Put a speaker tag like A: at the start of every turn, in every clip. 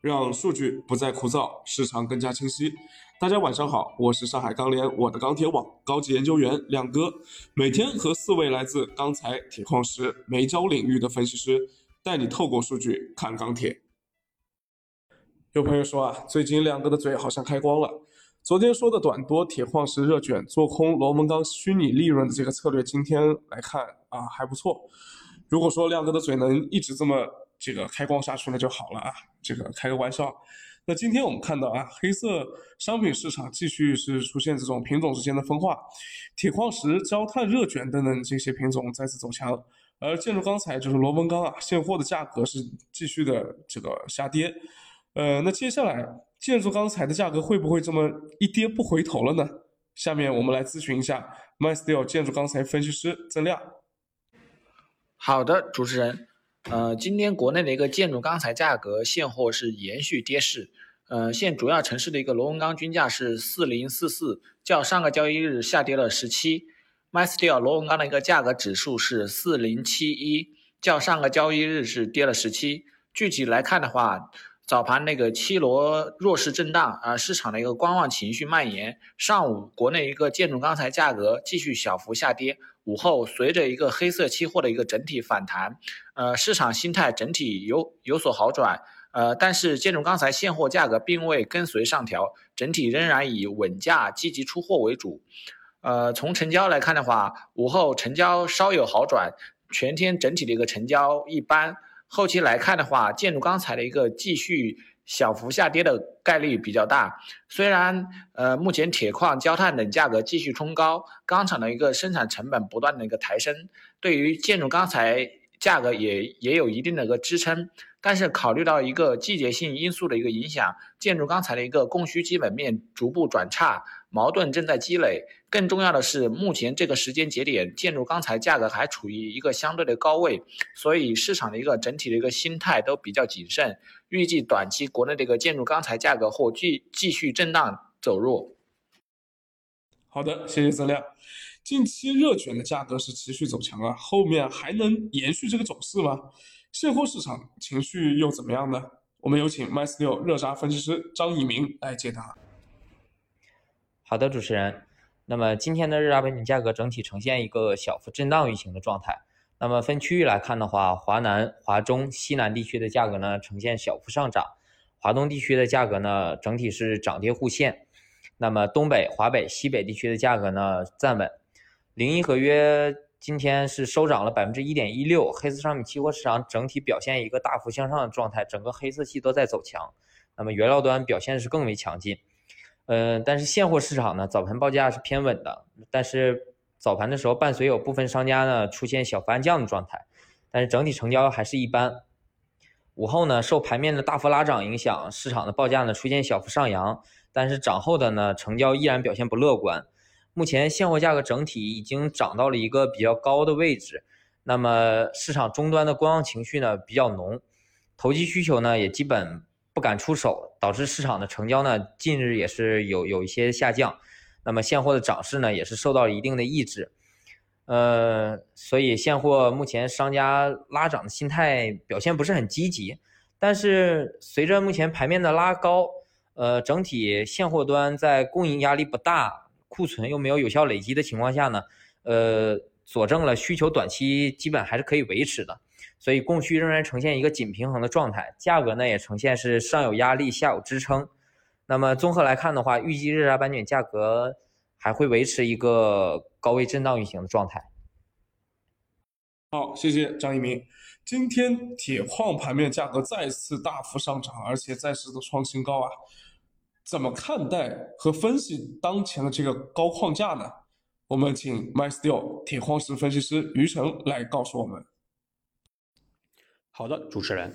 A: 让数据不再枯燥，市场更加清晰。大家晚上好，我是上海钢联我的钢铁网高级研究员亮哥，每天和四位来自钢材、铁矿石、煤焦领域的分析师，带你透过数据看钢铁。有朋友说啊，最近亮哥的嘴好像开光了。昨天说的短多铁矿石热卷做空螺纹钢虚拟利润的这个策略，今天来看啊还不错。如果说亮哥的嘴能一直这么这个开光下去，那就好了啊。这个开个玩笑。那今天我们看到啊，黑色商品市场继续是出现这种品种之间的分化，铁矿石、焦炭、热卷等等这些品种再次走强，而建筑钢材就是螺纹钢啊，现货的价格是继续的这个下跌。呃，那接下来建筑钢材的价格会不会这么一跌不回头了呢？下面我们来咨询一下 MySteel 建筑钢材分析师曾亮。
B: 好的，主持人。呃，今天国内的一个建筑钢材价格现货是延续跌势。呃，现主要城市的一个螺纹钢均价是四零四四，较上个交易日下跌了十七。MySteel 螺纹钢的一个价格指数是四零七一，较上个交易日是跌了十七。具体来看的话，早盘那个七螺弱势震荡，啊，市场的一个观望情绪蔓延。上午国内一个建筑钢材价格继续小幅下跌。午后随着一个黑色期货的一个整体反弹，呃，市场心态整体有有所好转，呃，但是建筑钢材现货价格并未跟随上调，整体仍然以稳价积极出货为主。呃，从成交来看的话，午后成交稍有好转，全天整体的一个成交一般。后期来看的话，建筑钢材的一个继续。小幅下跌的概率比较大，虽然呃目前铁矿、焦炭等价格继续冲高，钢厂的一个生产成本不断的一个抬升，对于建筑钢材价格也也有一定的一个支撑。但是考虑到一个季节性因素的一个影响，建筑钢材的一个供需基本面逐步转差，矛盾正在积累。更重要的是，目前这个时间节点，建筑钢材价格还处于一个相对的高位，所以市场的一个整体的一个心态都比较谨慎。预计短期国内的一个建筑钢材价格或继继续震荡走弱。
A: 好的，谢谢曾亮。近期热卷的价格是持续走强啊，后面还能延续这个走势吗？现货市场情绪又怎么样呢？我们有请 m y s t 六热轧分析师张以明来解答。
C: 好的，主持人。那么今天的热轧板卷价格整体呈现一个小幅震荡运行的状态。那么分区域来看的话，华南、华中、西南地区的价格呢呈现小幅上涨，华东地区的价格呢整体是涨跌互现。那么东北、华北、西北地区的价格呢站稳。零一合约。今天是收涨了百分之一点一六，黑色商品期货市场整体表现一个大幅向上的状态，整个黑色系都在走强。那么原料端表现是更为强劲，嗯，但是现货市场呢，早盘报价是偏稳的，但是早盘的时候伴随有部分商家呢出现小幅降的状态，但是整体成交还是一般。午后呢，受盘面的大幅拉涨影响，市场的报价呢出现小幅上扬，但是涨后的呢成交依然表现不乐观。目前现货价格整体已经涨到了一个比较高的位置，那么市场终端的观望情绪呢比较浓，投机需求呢也基本不敢出手，导致市场的成交呢近日也是有有一些下降，那么现货的涨势呢也是受到了一定的抑制，呃，所以现货目前商家拉涨的心态表现不是很积极，但是随着目前盘面的拉高，呃，整体现货端在供应压力不大。库存又没有有效累积的情况下呢，呃，佐证了需求短期基本还是可以维持的，所以供需仍然呈现一个紧平衡的状态，价格呢也呈现是上有压力下有支撑。那么综合来看的话，预计热轧板卷价格还会维持一个高位震荡运行的状态。
A: 好，谢谢张一鸣。今天铁矿盘面价格再次大幅上涨，而且再次的创新高啊。怎么看待和分析当前的这个高矿价呢？我们请 MySteel 铁矿石分析师于成来告诉我们。
D: 好的，主持人，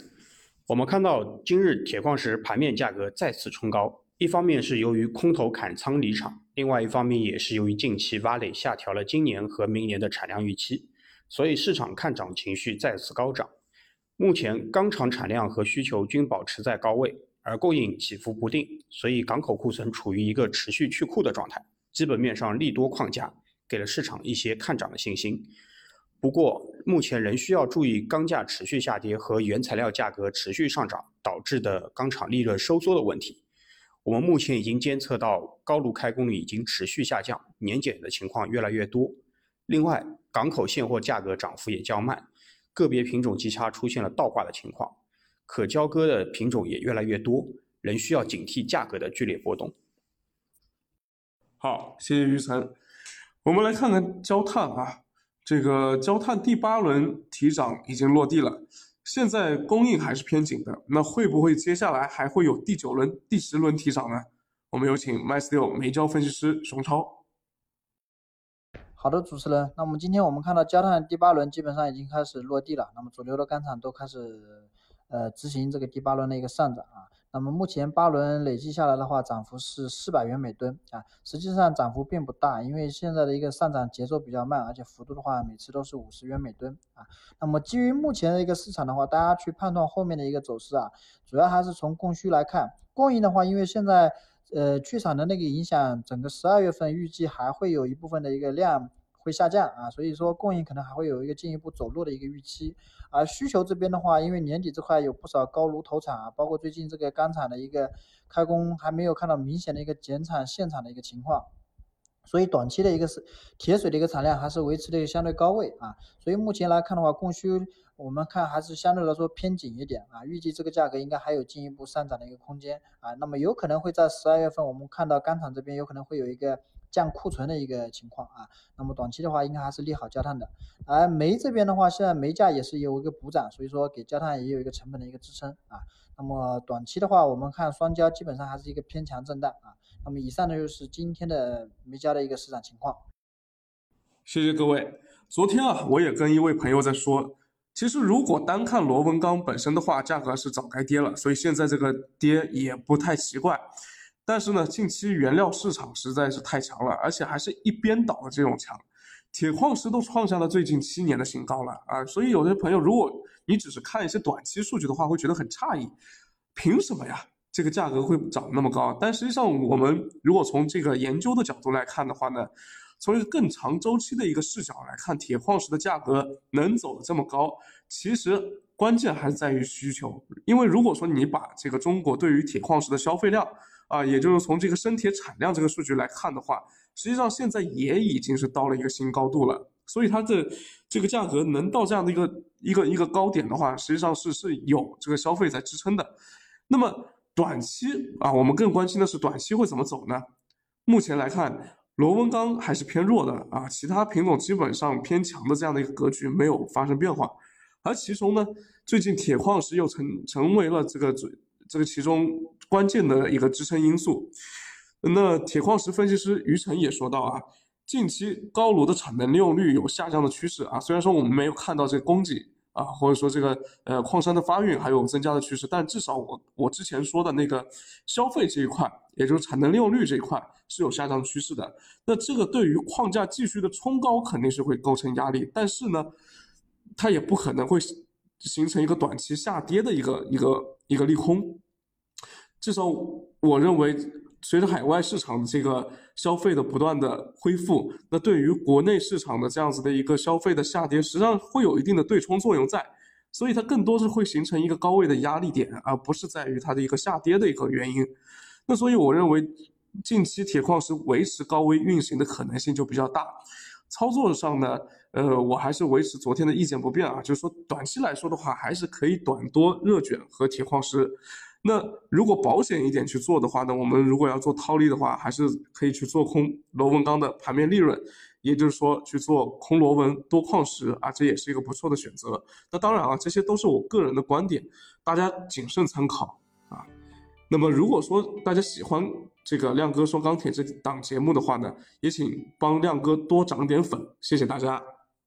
D: 我们看到今日铁矿石盘面价格再次冲高，一方面是由于空头砍仓离场，另外一方面也是由于近期挖磊下调了今年和明年的产量预期，所以市场看涨情绪再次高涨。目前钢厂产量和需求均保持在高位。而供应起伏不定，所以港口库存处于一个持续去库的状态。基本面上利多框架，给了市场一些看涨的信心。不过，目前仍需要注意钢价持续下跌和原材料价格持续上涨导致的钢厂利润收缩的问题。我们目前已经监测到高炉开工率已经持续下降，年检的情况越来越多。另外，港口现货价格涨幅也较慢，个别品种基差出现了倒挂的情况，可交割的品种也越来越多，仍需要警惕价格的剧烈波动。
A: 好，谢谢于晨。我们来看看焦炭啊，这个焦炭第八轮提涨已经落地了。现在供应还是偏紧的，那会不会接下来还会有第九轮、第十轮提涨呢？我们有请 MySteel 煤焦分析师熊超。
E: 好的，主持人。那么今天我们看到焦炭第八轮基本上已经开始落地了，那么主流的钢厂都开始呃执行这个第八轮的一个上涨啊。那么目前八轮累计下来的话，涨幅是四百元每吨啊，实际上涨幅并不大，因为现在的一个上涨节奏比较慢，而且幅度的话每次都是五十元每吨啊。那么基于目前的一个市场的话，大家去判断后面的一个走势啊，主要还是从供需来看。供应的话，因为现在呃去产的那个影响，整个十二月份预计还会有一部分的一个量。会下降啊，所以说供应可能还会有一个进一步走弱的一个预期，而需求这边的话，因为年底这块有不少高炉投产啊，包括最近这个钢厂的一个开工还没有看到明显的一个减产限产的一个情况，所以短期的一个是铁水的一个产量还是维持的一个相对高位啊，所以目前来看的话，供需我们看还是相对来说偏紧一点啊，预计这个价格应该还有进一步上涨的一个空间啊，那么有可能会在十二月份我们看到钢厂这边有可能会有一个。降库存的一个情况啊，那么短期的话应该还是利好焦炭的。而煤这边的话，现在煤价也是有一个补涨，所以说给焦炭也有一个成本的一个支撑啊。那么短期的话，我们看双焦基本上还是一个偏强震荡啊。那么以上呢就是今天的煤焦的一个市场情况。
A: 谢谢各位。昨天啊，我也跟一位朋友在说，其实如果单看螺纹钢本身的话，价格是早该跌了，所以现在这个跌也不太奇怪。但是呢，近期原料市场实在是太强了，而且还是一边倒的这种强，铁矿石都创下了最近七年的新高了啊！所以有些朋友，如果你只是看一些短期数据的话，会觉得很诧异，凭什么呀？这个价格会涨那么高？但实际上，我们如果从这个研究的角度来看的话呢，从一个更长周期的一个视角来看，铁矿石的价格能走得这么高，其实关键还是在于需求。因为如果说你把这个中国对于铁矿石的消费量，啊，也就是从这个生铁产量这个数据来看的话，实际上现在也已经是到了一个新高度了。所以它的这个价格能到这样的一个一个一个高点的话，实际上是是有这个消费在支撑的。那么短期啊，我们更关心的是短期会怎么走呢？目前来看，螺纹钢还是偏弱的啊，其他品种基本上偏强的这样的一个格局没有发生变化。而其中呢，最近铁矿石又成成为了这个最。这个其中关键的一个支撑因素，那铁矿石分析师于晨也说到啊，近期高炉的产能利用率有下降的趋势啊。虽然说我们没有看到这个供给啊，或者说这个呃矿山的发运还有增加的趋势，但至少我我之前说的那个消费这一块，也就是产能利用率这一块是有下降趋势的。那这个对于矿价继续的冲高肯定是会构成压力，但是呢，它也不可能会。形成一个短期下跌的一个一个一个利空，至少我认为，随着海外市场的这个消费的不断的恢复，那对于国内市场的这样子的一个消费的下跌，实际上会有一定的对冲作用在，所以它更多是会形成一个高位的压力点，而不是在于它的一个下跌的一个原因。那所以我认为，近期铁矿石维持高位运行的可能性就比较大。操作上呢？呃，我还是维持昨天的意见不变啊，就是说短期来说的话，还是可以短多热卷和铁矿石。那如果保险一点去做的话呢，我们如果要做套利的话，还是可以去做空螺纹钢的盘面利润，也就是说去做空螺纹多矿石啊，这也是一个不错的选择。那当然啊，这些都是我个人的观点，大家谨慎参考啊。那么如果说大家喜欢这个亮哥说钢铁这档节目的话呢，也请帮亮哥多涨点粉，谢谢大家。